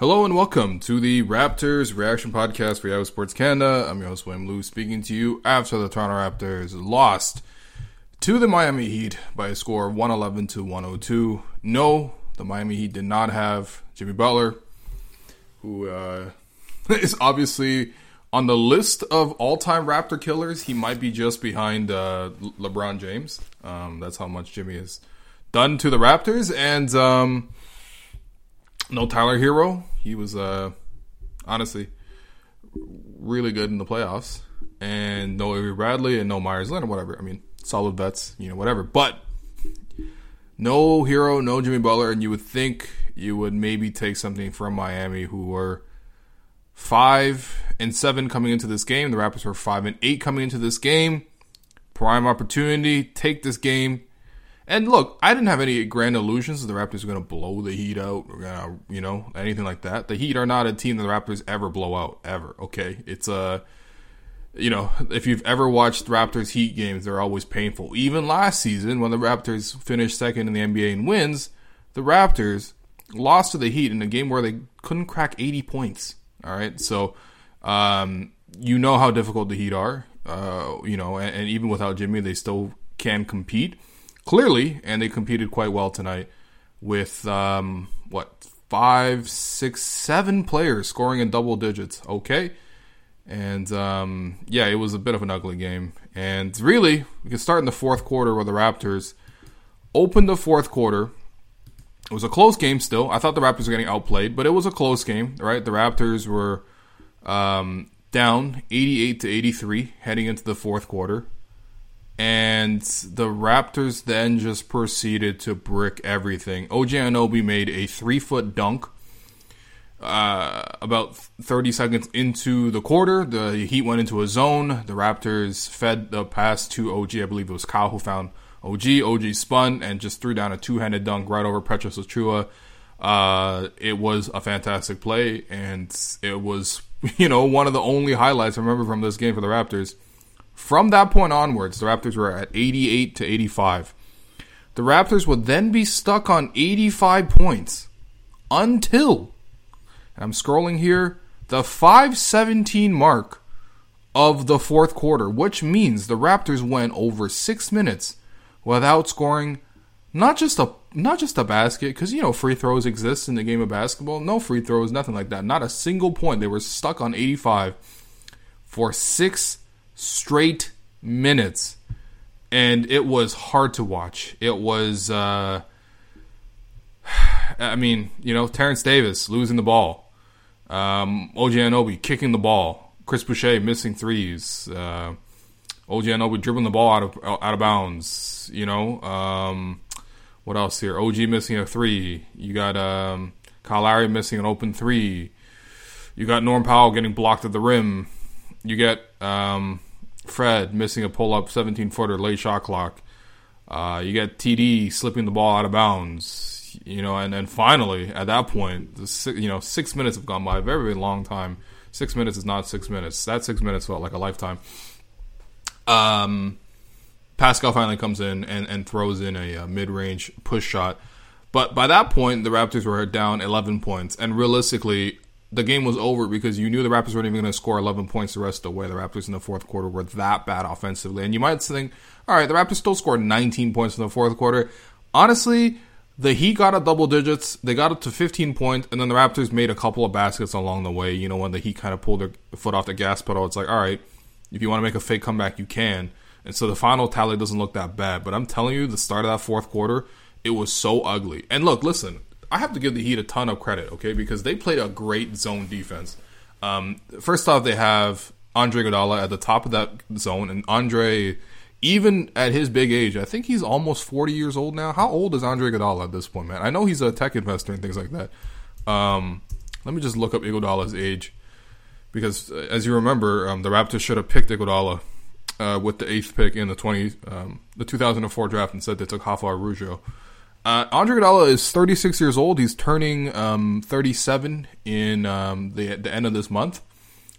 Hello and welcome to the Raptors Reaction Podcast for Yahoo Sports Canada. I'm your host, William Lou, speaking to you after the Toronto Raptors lost to the Miami Heat by a score of 111 to 102. No, the Miami Heat did not have Jimmy Butler, who uh, is obviously on the list of all-time Raptor killers. He might be just behind uh, LeBron James. Um, that's how much Jimmy has done to the Raptors, and um, no Tyler Herro. He was uh, honestly really good in the playoffs, and no Avery Bradley and no Meyers Leonard, whatever. I mean, solid vets, you know, whatever. But no Herro, no Jimmy Butler, and you would think you would maybe take something from Miami, who were five and seven coming into this game. The Raptors were five and eight coming into this game. Prime opportunity, take this game. And look, I didn't have any grand illusions that the Raptors are going to blow the Heat out, or gonna, you know, anything like that. The Heat are not a team that the Raptors ever blow out, ever. Okay, it's a, uh, you know, if you've ever watched Raptors Heat games, they're always painful. Even last season, when the Raptors finished second in the NBA in wins, the Raptors lost to the Heat in a game where they couldn't crack 80 points. All right, so um, you know how difficult the Heat are. Uh, you know, and, and even without Jimmy, they still can compete clearly, and they competed quite well tonight with um, what five, six, seven players scoring in double digits. Okay, and um, yeah, it was a bit of an ugly game. And really, we can start in the fourth quarter where the Raptors opened the fourth quarter. It was a close game still. I thought the Raptors were getting outplayed, but it was a close game, right? The Raptors were um, down 88 to 83 heading into the fourth quarter. And the Raptors then just proceeded to brick everything. OG Anunoby made a three foot dunk uh, about 30 seconds into the quarter. The Heat went into a zone. The Raptors fed the pass to OG. I believe it was Kyle who found OG. OG spun and just threw down a two handed dunk right over Precious Achiuwa. Uh, it was a fantastic play, and it was, you know, one of the only highlights I remember from this game for the Raptors. From that point onwards, the Raptors were at 88 to 85. The Raptors would then be stuck on 85 points until, and I'm scrolling here, the 517 mark of the fourth quarter, which means the Raptors went over six minutes without scoring not just a not just a basket because you know free throws exist in the game of basketball. No free throws, nothing like that. Not a single point. They were stuck on 85 for six straight minutes, and it was hard to watch. It was, uh, I mean, you know, Terence Davis losing the ball, um, OG Anunoby kicking the ball, Chris Boucher missing threes, uh, OG Anunoby dribbling the ball out of out of bounds. You know, um, what else here? OG missing a three. You got um, Kyle Lowry missing an open three. You got Norm Powell getting blocked at the rim. You get um, Fred missing a pull up 17 footer late shot clock. Uh, you get TD slipping the ball out of bounds. You know, and then finally at that point, the, you know, six minutes have gone by, a very, very long time. Six minutes is not six minutes. That six minutes felt like a lifetime. Um, Pascal finally comes in and, and throws in a, a mid range push shot. But by that point, the Raptors were down 11 points. And realistically, the game was over because you knew the Raptors weren't even going to score 11 points the rest of the way. The Raptors in the fourth quarter were that bad offensively. And you might think, all right, the Raptors still scored 19 points in the fourth quarter. Honestly, the Heat got a double digits. They got up to 15 points, and then the Raptors made a couple of baskets along the way. You know, when the Heat kind of pulled their foot off the gas pedal, it's like, all right, if you want to make a fake comeback, you can. And so the final tally doesn't look that bad. But I'm telling you, the start of that fourth quarter, it was so ugly. And look, listen, I have to give the Heat a ton of credit, okay, because they played a great zone defense. Um, first off, they have Andre Iguodala at the top of that zone, and Andre even at his big age, I think he's almost 40 years old now. How old is Andre Iguodala at this point, man? I know he's a tech investor and things like that. Um, let me just look up Iguodala's age because, uh, as you remember, um, the Raptors should have picked Iguodala uh, with the eighth pick in the 20 um, the 2004 draft instead they took Rafa Araujo. Uh, Andre Iguodala is 36 years old. He's turning um, 37 in um, the the end of this month.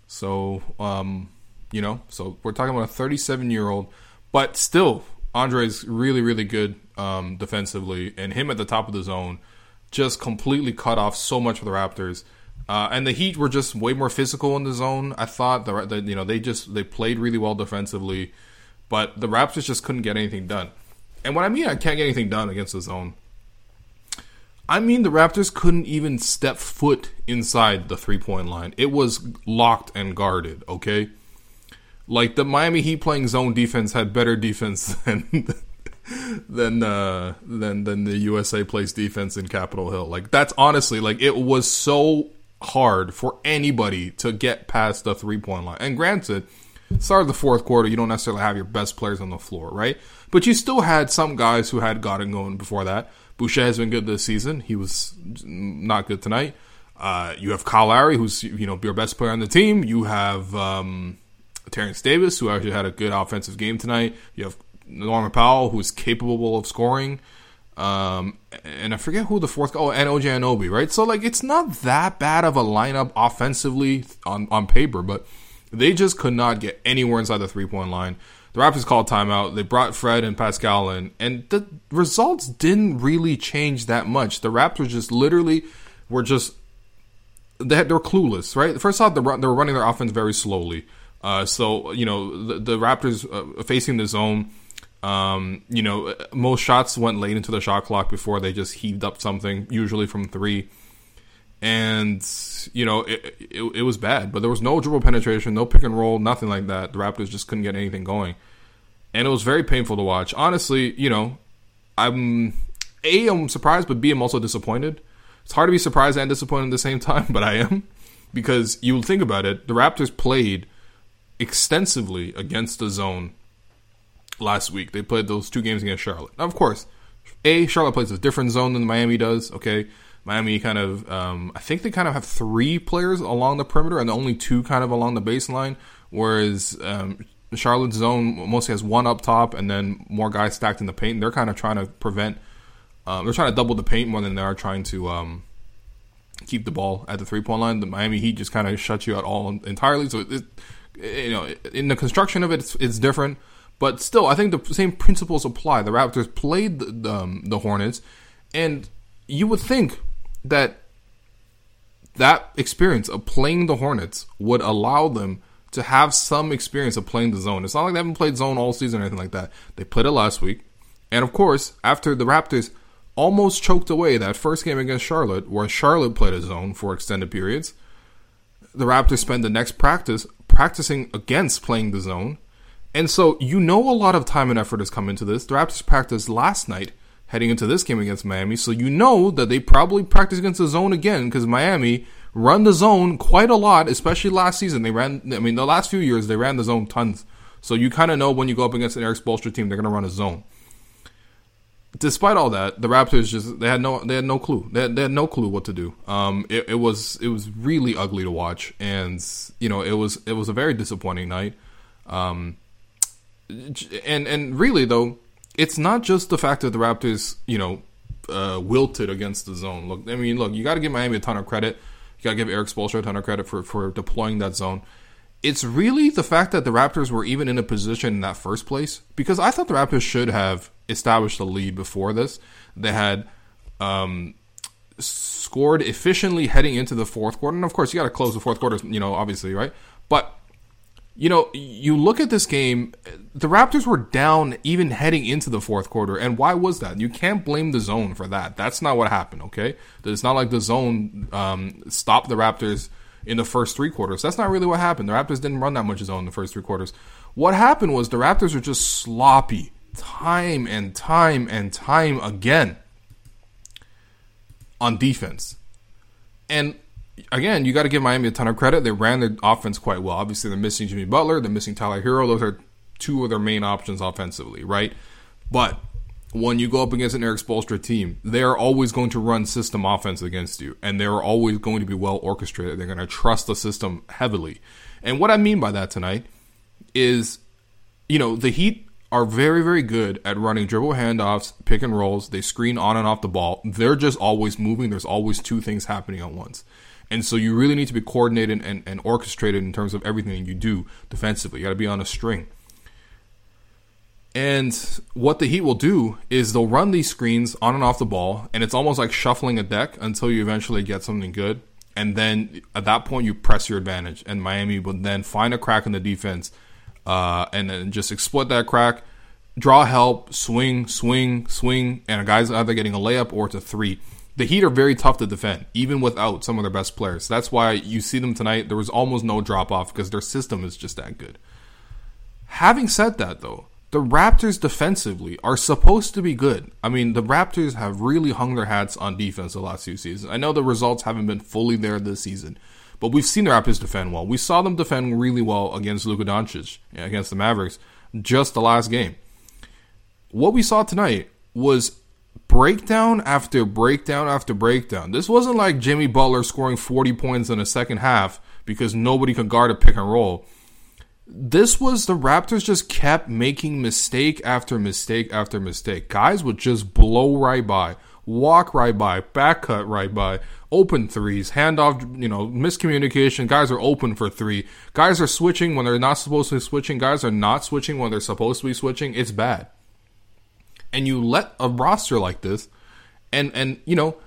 So, um, you know, so we're talking about a 37 year old but still, Andre's really, really good um, defensively, and him at the top of the zone just completely cut off so much for the Raptors. Uh, and the Heat were just way more physical in the zone. I thought the, the you know they just they played really well defensively, but the Raptors just couldn't get anything done. And what I mean I can't get anything done against the zone, I mean the Raptors couldn't even step foot inside the three point line. It was locked and guarded. Okay, like the Miami Heat playing zone defense had better defense than than uh, than than the USA plays defense in Capitol Hill. Like that's honestly like it was so hard for anybody to get past the three point line. And granted, start of the fourth quarter, you don't necessarily have your best players on the floor, right? But you still had some guys who had gotten going before that. Boucher has been good this season. He was not good tonight. Uh, you have Kyle Lowry, who's you know your best player on the team. You have um, Terence Davis, who actually had a good offensive game tonight. You have Norman Powell, who is capable of scoring. Um, and I forget who the fourth. Oh, and OG Anunoby, right? So like, it's not that bad of a lineup offensively on on paper, but they just could not get anywhere inside the three point line. The Raptors called timeout. They brought Fred and Pascal in, and the results didn't really change that much. The Raptors just literally were just they had, they were clueless, right? First off, they were running their offense very slowly. Uh, so you know the, the Raptors uh, facing the zone. Um, you know, most shots went late into the shot clock before they just heaved up something, usually from three. And you know, it, it, it was bad, but there was no dribble penetration, no pick and roll, nothing like that. The Raptors just couldn't get anything going, and it was very painful to watch. Honestly, you know, I'm a I'm surprised, but b I'm also disappointed. It's hard to be surprised and disappointed at the same time, but I am because you think about it. The Raptors played extensively against the zone last week. They played those two games against Charlotte. Now, of course, a Charlotte plays a different zone than Miami does. Okay, Miami kind of, um, I think they kind of have three players along the perimeter and only two kind of along the baseline, whereas um, Charlotte's zone mostly has one up top and then more guys stacked in the paint. And They're kind of trying to prevent, um, they're trying to double the paint more than they are trying to um, keep the ball at the three point line. The Miami Heat just kind of shuts you out all entirely. So it, you know, in the construction of it, it's, it's, different, but still, I think the same principles apply. The Raptors played the, the, um, the Hornets, and you would think that that experience of playing the Hornets would allow them to have some experience of playing the zone. It's not like they haven't played zone all season or anything like that. They played it last week. And of course, after the Raptors almost choked away that first game against Charlotte, where Charlotte played a zone for extended periods, the Raptors spend the next practice practicing against playing the zone. And so you know a lot of time and effort has come into this. The Raptors practiced last night heading into this game against Miami. So you know that they probably practice against the zone again because Miami run the zone quite a lot, especially last season. They ran, I mean, the last few years, they ran the zone tons. So you kind of know when you go up against an Erik Spoelstra team, they're going to run a zone despite all that, the Raptors just they had no they had no clue. They had, they had no clue what to do. Um, it, it, was it was really ugly to watch, and you know it was it was a very disappointing night. Um, and and really though, it's not just the fact that the Raptors you know uh, wilted against the zone. Look, I mean, look, you got to give Miami a ton of credit. You got to give Erik Spoelstra a ton of credit for for deploying that zone it's really the fact that the Raptors were even in a position in that first place because I thought the Raptors should have established a lead before this. They had um, scored efficiently heading into the fourth quarter, and of course, you got to close the fourth quarter, you know, obviously, right? But you know, you look at this game, the Raptors were down even heading into the fourth quarter. And why was that? You can't blame the zone for that. That's not what happened, okay? It's not like the zone um, stopped the Raptors in the first three quarters. That's not really what happened. The Raptors didn't run that much zone in the first three quarters. What happened was the Raptors were just sloppy time and time and time again on defense. And again, you got to give Miami a ton of credit. They ran their offense quite well. Obviously, they're missing Jimmy Butler, they're missing Tyler Herro. Those are two of their main options offensively, right? But when you go up against an Erik Spoelstra team, they are always going to run system offense against you, and they're always going to be well orchestrated. They're going to trust the system heavily. And what I mean by that tonight is, you know, the Heat are very, very good at running dribble handoffs, pick and rolls. They screen on and off the ball. They're just always moving. There's always two things happening at once. And so you really need to be coordinated and, and orchestrated in terms of everything you do defensively. You got to be on a string. And what the Heat will do is they'll run these screens on and off the ball, and it's almost like shuffling a deck until you eventually get something good. And then at that point, you press your advantage, and Miami will then find a crack in the defense uh, and then just exploit that crack, draw help, swing, swing, swing, and a guy's either getting a layup or it's a three the Heat are very tough to defend, even without some of their best players. That's why you see them tonight. There was almost no drop off because their system is just that good. Having said that, though, the Raptors defensively are supposed to be good. I mean, the Raptors have really hung their hats on defense the last few seasons. I know the results haven't been fully there this season, but we've seen the Raptors defend well. We saw them defend really well against Luka Doncic, against the Mavericks, just the last game. What we saw tonight was breakdown after breakdown after breakdown. This wasn't like Jimmy Butler scoring 40 points in a second half because nobody could guard a pick and roll. This was the Raptors just kept making mistake after mistake after mistake. Guys would just blow right by, walk right by, back cut right by, open threes, handoff, you know, miscommunication. Guys are open for three. Guys are switching when they're not supposed to be switching. Guys are not switching when they're supposed to be switching. It's bad and you let a roster like this, and and you know,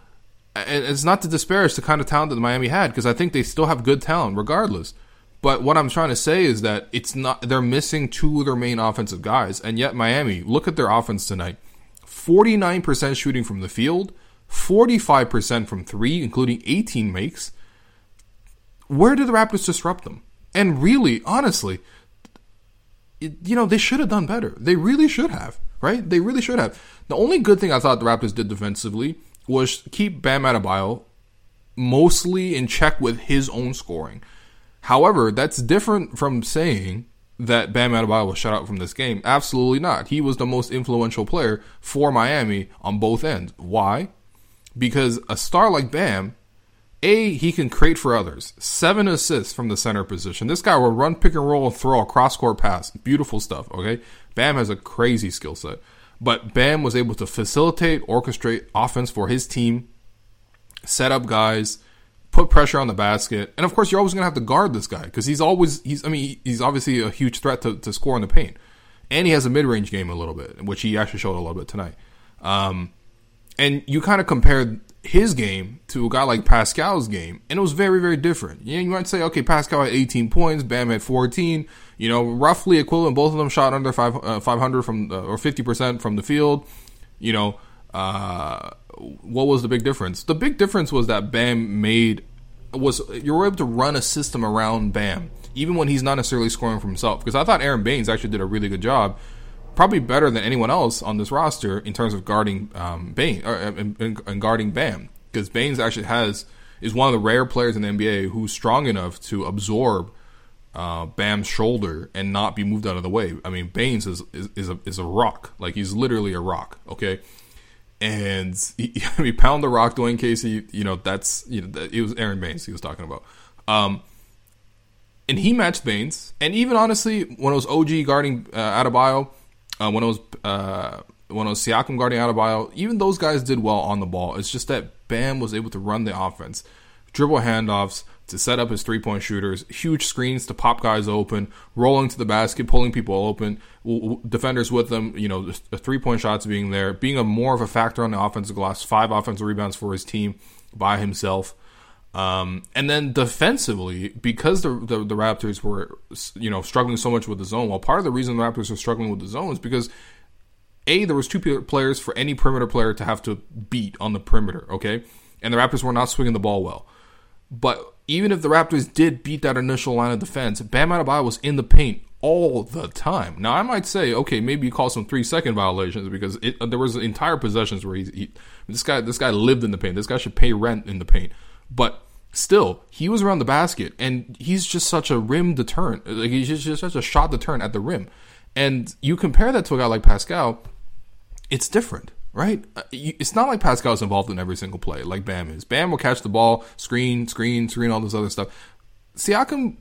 and it's not to disparage the kind of talent that Miami had because I think they still have good talent regardless. But what I'm trying to say is that it's not they're missing two of their main offensive guys, and yet Miami, look at their offense tonight: 49% shooting from the field, 45% from three, including 18 makes. Where did the Raptors disrupt them? And really, honestly, you know, they should have done better. They really should have right? They really should have. The only good thing I thought the Raptors did defensively was keep Bam Adebayo mostly in check with his own scoring. However, that's different from saying that Bam Adebayo was shut out from this game. Absolutely not. He was the most influential player for Miami on both ends. Why? Because a star like Bam, A, he can create for others. Seven assists from the center position. This guy will run pick and roll and throw a cross court pass. Beautiful stuff, okay? Bam has a crazy skill set. But Bam was able to facilitate, orchestrate offense for his team, set up guys, put pressure on the basket. And of course, you're always going to have to guard this guy because he's always, he's, I mean, he's obviously a huge threat to, to score in the paint. And he has a mid range game a little bit, which he actually showed a little bit tonight. Um, and you kind of compared his game to a guy like Pascal's game, and it was very, very different. Yeah, you might say, okay, Pascal had 18 points, Bam had 14, you know, roughly equivalent. Both of them shot under five, uh, 500 from the, or 50% from the field. You know, uh, what was the big difference? The big difference was that Bam made was you were able to run a system around Bam, even when he's not necessarily scoring for himself. Because I thought Aaron Baynes actually did a really good job, probably better than anyone else on this roster in terms of guarding um, Baynes or, and, and guarding Bam. Because Baynes actually has is one of the rare players in the NBA who's strong enough to absorb uh, Bam's shoulder and not be moved out of the way. I mean, Baynes is is, is a is a rock. Like he's literally a rock. Okay, and he, I mean, pound the rock, Dwane Casey. You know, that's you know, that, it was Aaron Baynes he was talking about. Um, and he matched Baynes, and even honestly, when it was OG guarding uh, Adebayo, uh, when it was uh, when it was Siakam guarding Adebayo, even those guys did well on the ball. It's just that Bam was able to run the offense, dribble handoffs, to set up his three point shooters, huge screens to pop guys open, rolling to the basket, pulling people open, defenders with them, you know, the three point shots being there, being a more of a factor on the offensive glass, five offensive rebounds for his team by himself. Um, and then defensively, because the, the, the Raptors were, you know, struggling so much with the zone. Well, part of the reason the Raptors are struggling with the zone is because a there was two players for any perimeter player to have to beat on the perimeter. Okay, and the Raptors were not swinging the ball well. But even if the Raptors did beat that initial line of defense, Bam Adebayo was in the paint all the time. Now I might say, okay, maybe you call some three second violations because it, there was entire possessions where he, he, this guy this guy lived in the paint. This guy should pay rent in the paint, but still he was around the basket and he's just such a rim deterrent. Like he's just, just such a shot deterrent at the rim. And you compare that to a guy like Pascal, it's different, right? Uh, it's not like Pascal's involved in every single play like Bam is. Bam will catch the ball, screen, screen, screen, all this other stuff. Siakam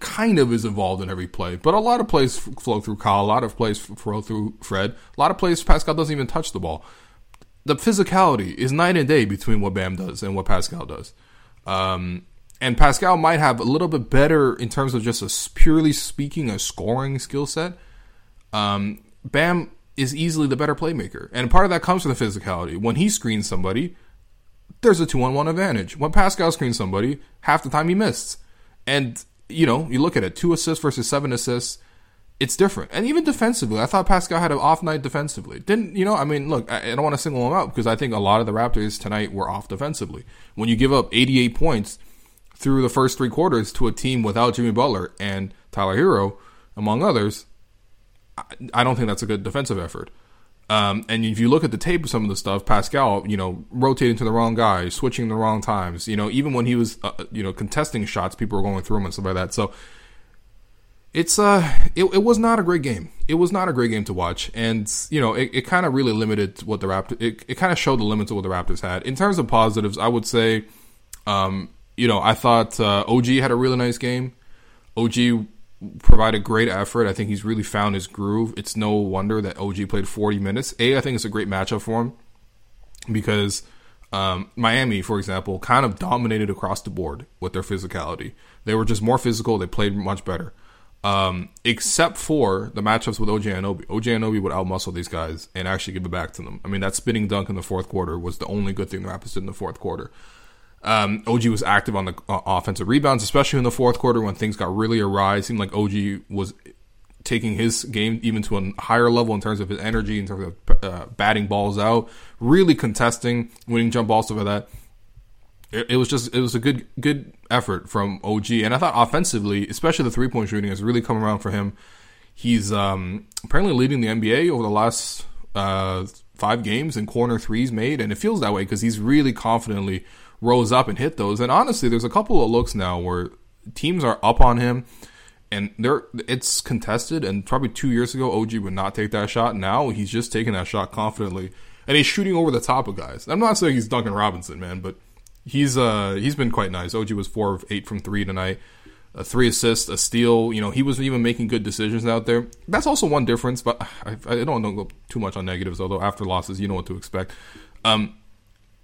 kind of is involved in every play, but a lot of plays flow through Kyle, a lot of plays flow through Fred, a lot of plays Pascal doesn't even touch the ball. The physicality is night and day between what Bam does and what Pascal does. Um, and Pascal might have a little bit better in terms of just a purely speaking a scoring skill set. Um, Bam is easily the better playmaker, and part of that comes from the physicality. When he screens somebody, there's a two on one advantage. When Pascal screens somebody, half the time he missed, and you know you look at it, two assists versus seven assists. It's different, and even defensively, I thought Pascal had an off night defensively. Didn't you know? I mean, look, I, I don't want to single him out because I think a lot of the Raptors tonight were off defensively. When you give up 88 points through the first three quarters to a team without Jimmy Butler and Tyler Herro, among others, I don't think that's a good defensive effort. Um, and if you look at the tape of some of the stuff, Pascal, you know, rotating to the wrong guy, switching the wrong times, you know, even when he was, uh, you know, contesting shots, people were going through him and stuff like that. So it's, uh, it, it was not a great game. It was not a great game to watch. And, you know, it, it kind of really limited what the Raptors, it, it kind of showed the limits of what the Raptors had. In terms of positives, I would say, um, you know, I thought uh, OG had a really nice game. OG provided great effort. I think he's really found his groove. It's no wonder that OG played 40 minutes. A, I think it's a great matchup for him because um, Miami, for example, kind of dominated across the board with their physicality. They were just more physical. They played much better. Um, except for the matchups with OG Anunoby. OG Obi would outmuscle these guys and actually give it back to them. I mean, that spinning dunk in the fourth quarter was the only good thing the Raptors did in the fourth quarter. Um, OG was active on the uh, offensive rebounds, especially in the fourth quarter when things got really awry. It seemed like OG was taking his game even to a higher level in terms of his energy, in terms of uh, batting balls out, really contesting, winning jump balls, stuff like that. It, it, was just it was a good good effort from OG, and I thought offensively, especially the three point shooting, has really come around for him. He's um, apparently leading the NBA over the last uh, five games in corner threes made, and it feels that way because he's really confidently rose up and hit those. And honestly, there's a couple of looks now where teams are up on him and there it's contested and probably 2 years ago OG would not take that shot. Now he's just taking that shot confidently and he's shooting over the top of guys. I'm not saying he's Duncan Robinson, man, but he's uh he's been quite nice. OG was 4 of 8 from 3 tonight. A three assists, a steal. You know, he was even making good decisions out there. That's also one difference, but I, I don't, go too much on negatives. Although after losses, you know what to expect. Um,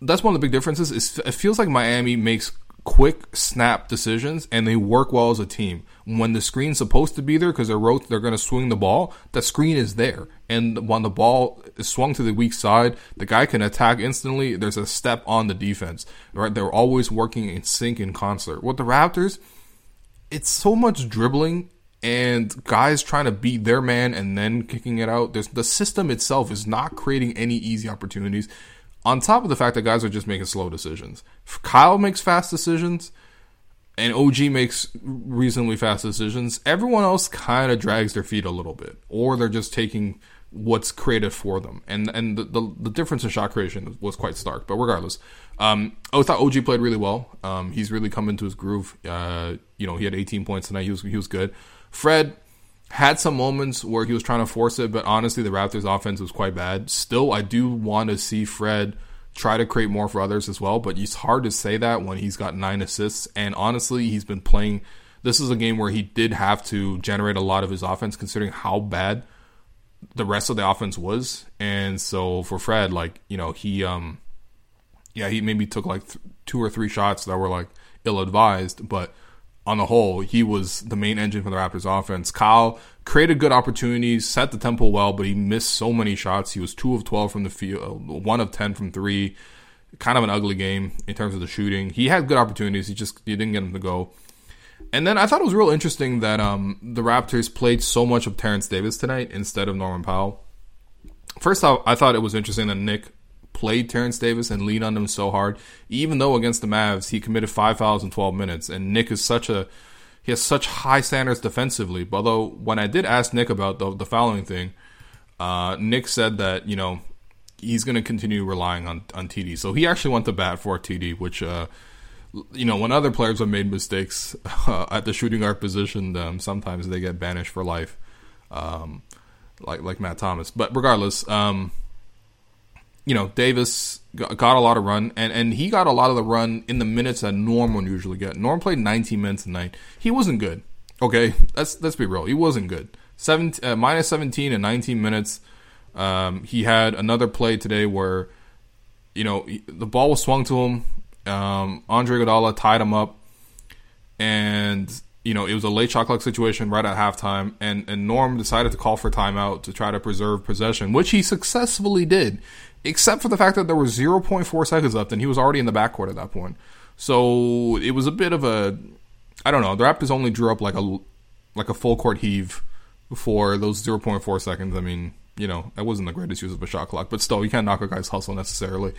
that's one of the big differences. Is it feels like Miami makes quick snap decisions and they work well as a team. When the screen's supposed to be there because they're wrote, they're going to swing the ball, the screen is there. And when the ball is swung to the weak side, the guy can attack instantly. There's a step on the defense, right? They're always working in sync in concert. With the Raptors, it's so much dribbling and guys trying to beat their man and then kicking it out. There's, the system itself is not creating any easy opportunities on top of the fact that guys are just making slow decisions. Kyle makes fast decisions and OG makes reasonably fast decisions. Everyone else kind of drags their feet a little bit, or they're just taking what's created for them. And and the, the, the difference in shot creation was quite stark. But regardless, um, I thought OG played really well. Um, he's really come into his groove. Uh, you know, he had 18 points tonight. He was he was good. Fred had some moments where he was trying to force it, but honestly, the Raptors' offense was quite bad. Still, I do want to see Fred try to create more for others as well, but it's hard to say that when he's got nine assists. And honestly, he's been playing. This is a game where he did have to generate a lot of his offense, considering how bad the rest of the offense was. And so for Fred, like you know, he um, yeah, he maybe took like th- two or three shots that were like ill advised, but on the whole, he was the main engine for the Raptors offense. Kyle created good opportunities, set the tempo well, but he missed so many shots. He was 2 of 12 from the field, 1 of 10 from 3. Kind of an ugly game in terms of the shooting. He had good opportunities, he just he didn't get them to go. And then I thought it was real interesting that um, the Raptors played so much of Terence Davis tonight instead of Norman Powell. First off, I thought it was interesting that Nick played Terence Davis and leaned on him so hard, even though against the Mavs he committed five fouls in 12 minutes. And Nick is such a he has such high standards defensively. But Although when I did ask Nick about the, the thing, uh, Nick said that you know he's going to continue relying on on TD. So he actually went to bat for TD, which. Uh, you know, when other players have made mistakes uh, at the shooting guard position, um, sometimes they get banished for life. Um, like like Matt Thomas. But regardless, um, you know, Davis got, a lot of run, and, and he got a lot of the run in the minutes that Norm would usually get. Norm played 19 minutes a night. He wasn't good. Okay, let's let's be real. He wasn't good. Seven, uh, minus 17 and 19 minutes. Um, he had another play today where, you know, the ball was swung to him. Um, Andre Iguodala tied him up, and you know it was a late shot clock situation right at halftime, and and Norm decided to call for timeout to try to preserve possession, which he successfully did, except for the fact that there was 0.4 seconds left, and he was already in the backcourt at that point. So it was a bit of a, I don't know. The Raptors only drew up like a like a full court heave for those 0.4 seconds. I mean, you know, that wasn't the greatest use of a shot clock, but still, you can't knock a guy's hustle necessarily.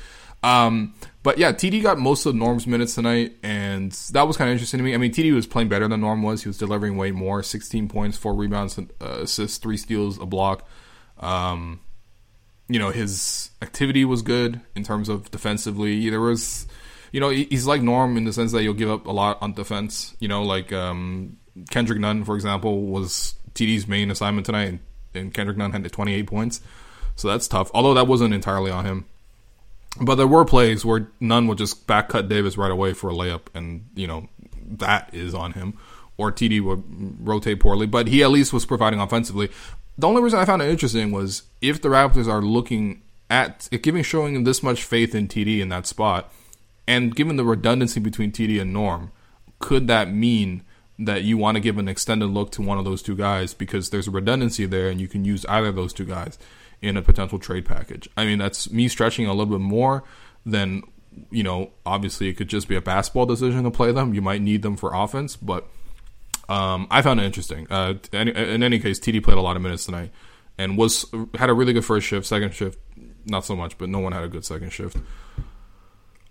Um, but yeah, TD got most of Norm's minutes tonight, and that was kind of interesting to me. I mean, TD was playing better than Norm was. He was delivering way more 16 points, four rebounds, uh, assists, three steals, a block. Um, you know, his activity was good in terms of defensively. There was, you know, he's like Norm in the sense that you'll give up a lot on defense. You know, like um, Kendrick Nunn, for example, was TD's main assignment tonight, and Kendrick Nunn had 28 points. So that's tough. Although that wasn't entirely on him. But there were plays where Nunn would just back cut Davis right away for a layup, and you know that is on him. Or TD would rotate poorly, but he at least was providing offensively. The only reason I found it interesting was if the Raptors are looking at giving showing this much faith in TD in that spot, and given the redundancy between TD and Norm, could that mean that you want to give an extended look to one of those two guys because there's a redundancy there and you can use either of those two guys in a potential trade package. I mean, that's me stretching a little bit more than, you know, obviously it could just be a basketball decision to play them. You might need them for offense, but um, I found it interesting. Uh, in any case, TD played a lot of minutes tonight and was had a really good first shift, second shift, not so much, but no one had a good second shift.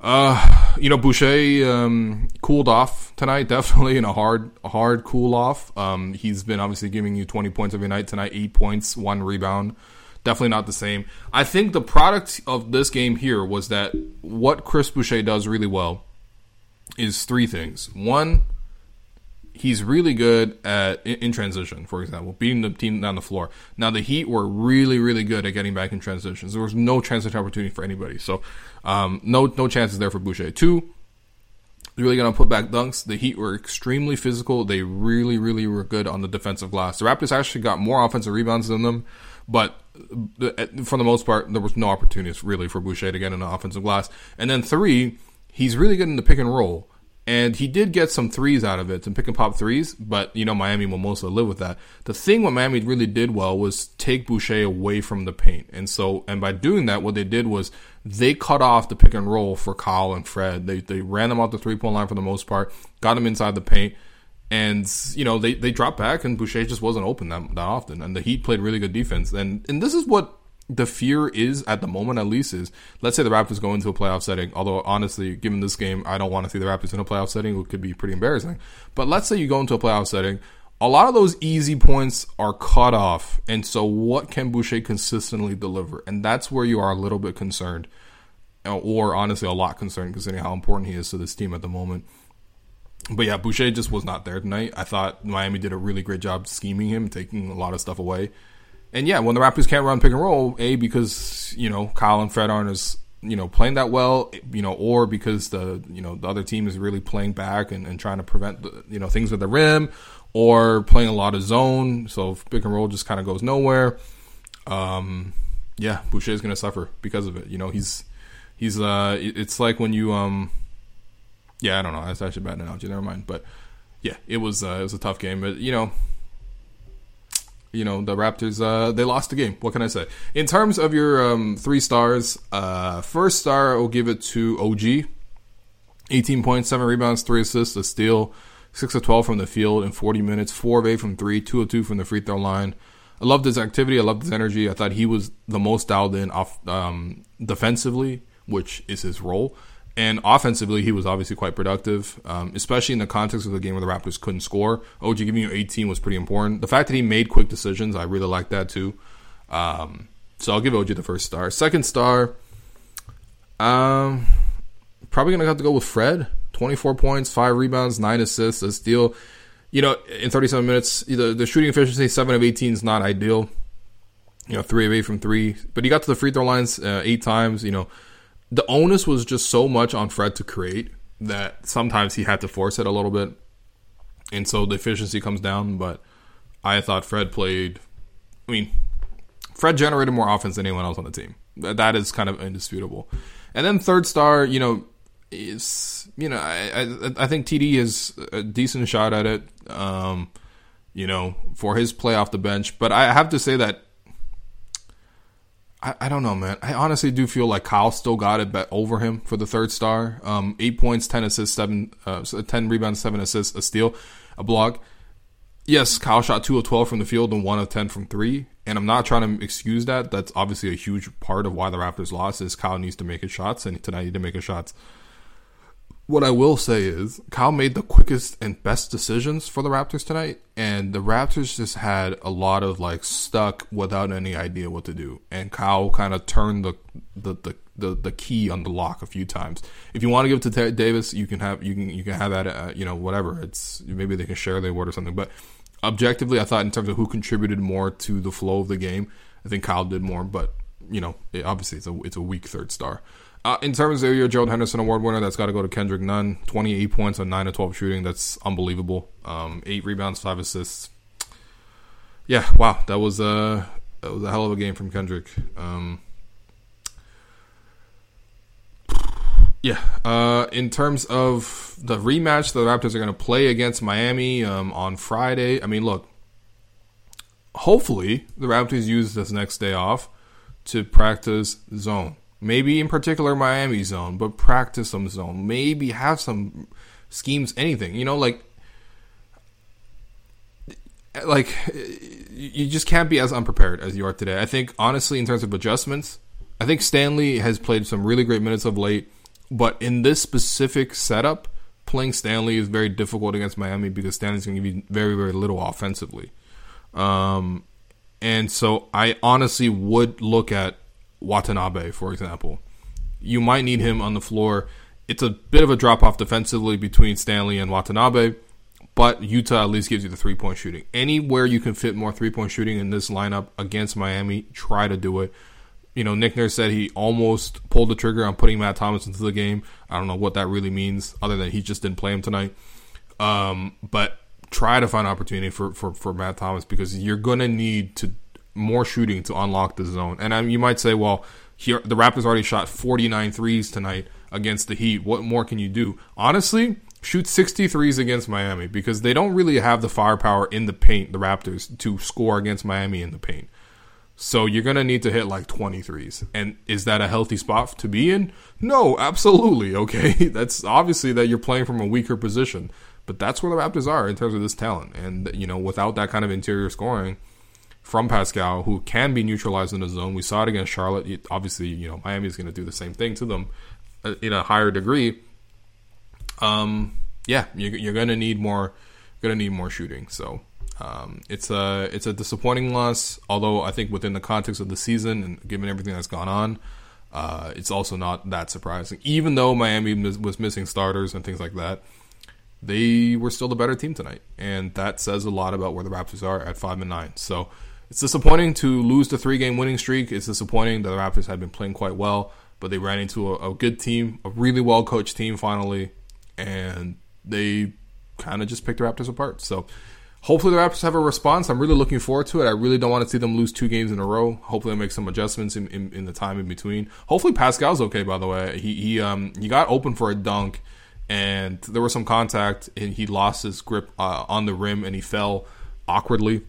Uh, you know, Boucher um, cooled off tonight, definitely in a hard, hard cool off. Um, he's been obviously giving you 20 points every night tonight, eight points, one rebound. Definitely not the same. I think the product of this game here was that what Chris Boucher does really well is three things. One, he's really good at in, in, transition, for example, beating the team down the floor. Now the Heat were really, really good at getting back in transitions. There was no transition opportunity for anybody, so um, no no chances there for Boucher. Two, really gonna put back dunks. The Heat were extremely physical. They really, really were good on the defensive glass. The Raptors actually got more offensive rebounds than them, but for the most part, there was no opportunities really for Boucher to get in the offensive glass. And then three, he's really good in the pick and roll. And he did get some threes out of it, some pick and pop threes, but you know, Miami will mostly live with that. The thing what Miami really did well was take Boucher away from the paint. And so, and by doing that, what they did was they cut off the pick and roll for Kyle and Fred. They, they ran them out the three point line for the most part, got them inside the paint. And, you know, they, they dropped back and Boucher just wasn't open that, that often. And the Heat played really good defense. And, and this is what the fear is at the moment at least is let's say the Raptors go into a playoff setting. Although honestly, given this game, I don't want to see the Raptors in a playoff setting. It could be pretty embarrassing. But let's say you go into a playoff setting, a lot of those easy points are cut off, and so what can Boucher consistently deliver? And that's where you are a little bit concerned, uh, or honestly a lot concerned, considering how important he is to this team at the moment. But yeah, Boucher just was not there tonight. I thought Miami did a really great job scheming him, taking a lot of stuff away. And yeah, when the Raptors can't run pick and roll, a because you know Kyle and Fred aren't as you know playing that well, you know, or because the you know the other team is really playing back and, and trying to prevent the, you know things with the rim, or playing a lot of zone, so pick and roll just kind of goes nowhere. Um, yeah, Boucher is going to suffer because of it. You know, he's he's uh, it's like when you um, yeah, I don't know, that's actually a bad analogy. Never mind, but yeah, it was uh, it was a tough game, but you know you know the Raptors uh, they lost the game. What can I say? In terms of your um, three stars, uh, first star I'll give it to OG. 18 points, 7 rebounds, 3 assists, a steal, 6 of 12 from the field in 40 minutes, 4 of 8 from 3, 2 of 2 from the free throw line. I loved his activity. I loved his energy. I thought he was the most dialed in off um, defensively, which is his role. And offensively, he was obviously quite productive, um, especially in the context of the game where the Raptors couldn't score. OG giving you 18 was pretty important. The fact that he made quick decisions, I really like that too. Um, so I'll give OG the first star. Second star, um, probably gonna have to go with Fred. 24 points, five rebounds, nine assists, a steal. You know, in 37 minutes, the, the shooting efficiency, seven of 18 is not ideal. You know, three of eight from three, but he got to the free throw lines uh, eight times. You know, the onus was just so much on Fred to create that sometimes he had to force it a little bit, and so the efficiency comes down. But I thought Fred played. I mean, Fred generated more offense than anyone else on the team. That is kind of indisputable. And then third star, you know, is you know I I, I think TD is a decent shot at it. Um, you know, for his play off the bench, but I have to say that I, I don't know, man. I honestly do feel like Kyle still got it but over him for the third star. Um, eight points, ten assists, seven, uh, ten rebounds, seven assists, a steal, a block. Yes, Kyle shot two of twelve from the field and one of ten from three. And I'm not trying to excuse that. That's obviously a huge part of why the Raptors lost. Is Kyle needs to make his shots, and tonight he didn't make his shots. What I will say is Kyle made the quickest and best decisions for the Raptors tonight, and the Raptors just had a lot of like stuck without any idea what to do. And Kyle kind of turned the the, the the the key on the lock a few times. If you want to give it to Davis, you can have you can you can have that uh, you know whatever. It's maybe they can share the word or something. But objectively, I thought in terms of who contributed more to the flow of the game, I think Kyle did more. But you know, it, obviously it's a it's a weak third star. Uh, in terms of your Gerald Henderson Award winner, that's got to go to Kendrick Nunn. 28 points on 9 of 12 shooting. That's unbelievable. Um, 8 rebounds, 5 assists. Yeah, wow. That was, a, that was a hell of a game from Kendrick. Um, yeah. Uh, in terms of the rematch, the Raptors are going to play against Miami um, on Friday. I mean, look, hopefully the Raptors use this next day off to practice zone Maybe in particular Miami zone, but practice some zone. Maybe have some schemes, anything. You know, like like you just can't be as unprepared as you are today. I think honestly, in terms of adjustments, I think Stanley has played some really great minutes of late, but in this specific setup, playing Stanley is very difficult against Miami because Stanley's going to give you very very little offensively. Um, and so I honestly would look at Watanabe, for example. You might need him on the floor. It's a bit of a drop off defensively between Stanley and Watanabe, but Yuta at least gives you the three point shooting. Anywhere you can fit more three point shooting in this lineup against Miami, try to do it. You know, Nick Nurse said he almost pulled the trigger on putting Matt Thomas into the game. I don't know what that really means, other than he just didn't play him tonight. Um, but try to find opportunity for, for, for Matt Thomas because you're going to need to more shooting to unlock the zone. And um, you might say, well, here the Raptors already shot 49 threes tonight against the Heat. What more can you do? Honestly, shoot 63s against Miami because they don't really have the firepower in the paint, the Raptors, to score against Miami in the paint. So you're going to need to hit like 23s. And is that a healthy spot to be in? No, absolutely. Okay. That's obviously that you're playing from a weaker position. But that's where the Raptors are in terms of this talent. And, you know, without that kind of interior scoring, from Pascal, who can be neutralized in the zone. We saw it against Charlotte. Obviously, you know Miami is going to do the same thing to them uh, in a higher degree. Um, yeah, you're, you're going to need more. Going to need more shooting. So um, it's a it's a disappointing loss. Although I think within the context of the season and given everything that's gone on, uh, it's also not that surprising. Even though Miami was missing starters and things like that, they were still the better team tonight, and that says a lot about where the Raptors are at five and nine. So it's disappointing to lose the three game winning streak. It's disappointing that the Raptors had been playing quite well, but they ran into a, a good team, a really well coached team finally, and they kind of just picked the Raptors apart. So hopefully the Raptors have a response. I'm really looking forward to it. I really don't want to see them lose two games in a row. Hopefully, they make some adjustments in, in, in, the time in between. Hopefully, Pascal's okay. By the way, he he um he got open for a dunk, and there was some contact, and he lost his grip uh, on the rim, and he fell awkwardly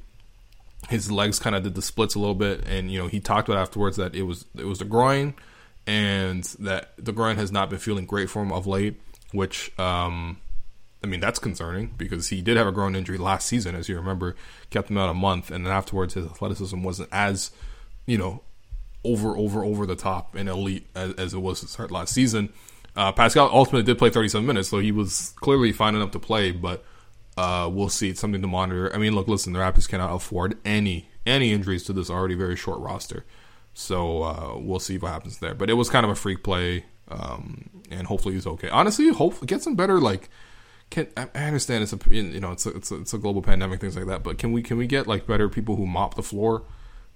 his legs kind of did the splits a little bit, and you know he talked about afterwards that it was it was the groin, and that the groin has not been feeling great for him of late. Which, um, I mean, that's concerning because he did have a groin injury last season, as you remember, kept him out a month, and then afterwards his athleticism wasn't as, you know, over over over the top and elite as, as it was to start last season. Uh, Pascal ultimately did play 37 minutes, so he was clearly fine enough to play, but uh, we'll see. It's something to monitor. I mean, look, listen, the Raptors cannot afford any any injuries to this already very short roster. So uh, we'll see what happens there. But it was kind of a freak play, um, and hopefully he's okay. Honestly, hopefully get some better like. Can, I understand it's a you know it's a, it's a, it's a global pandemic things like that, but can we can we get like better people who mop the floor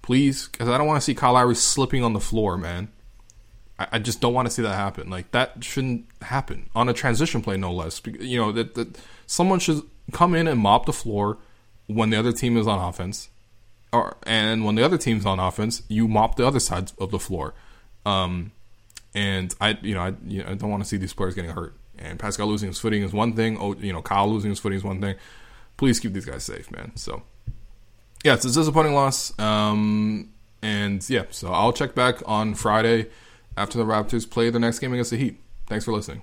please, because I don't want to see Kyle Lowry slipping on the floor, man. I, I just don't want to see that happen. Like that shouldn't happen on a transition play, no less. You know that, that someone should come in and mop the floor when the other team is on offense, or and when the other team's on offense, you mop the other side of the floor. Um, and I, you know, I, you know, I don't want to see these players getting hurt. And Pascal losing his footing is one thing. Oh, you know, Kyle losing his footing is one thing. Please keep these guys safe, man. So, yeah, it's a disappointing loss. Um, and yeah, so I'll check back on Friday after the Raptors play the next game against the Heat. Thanks for listening.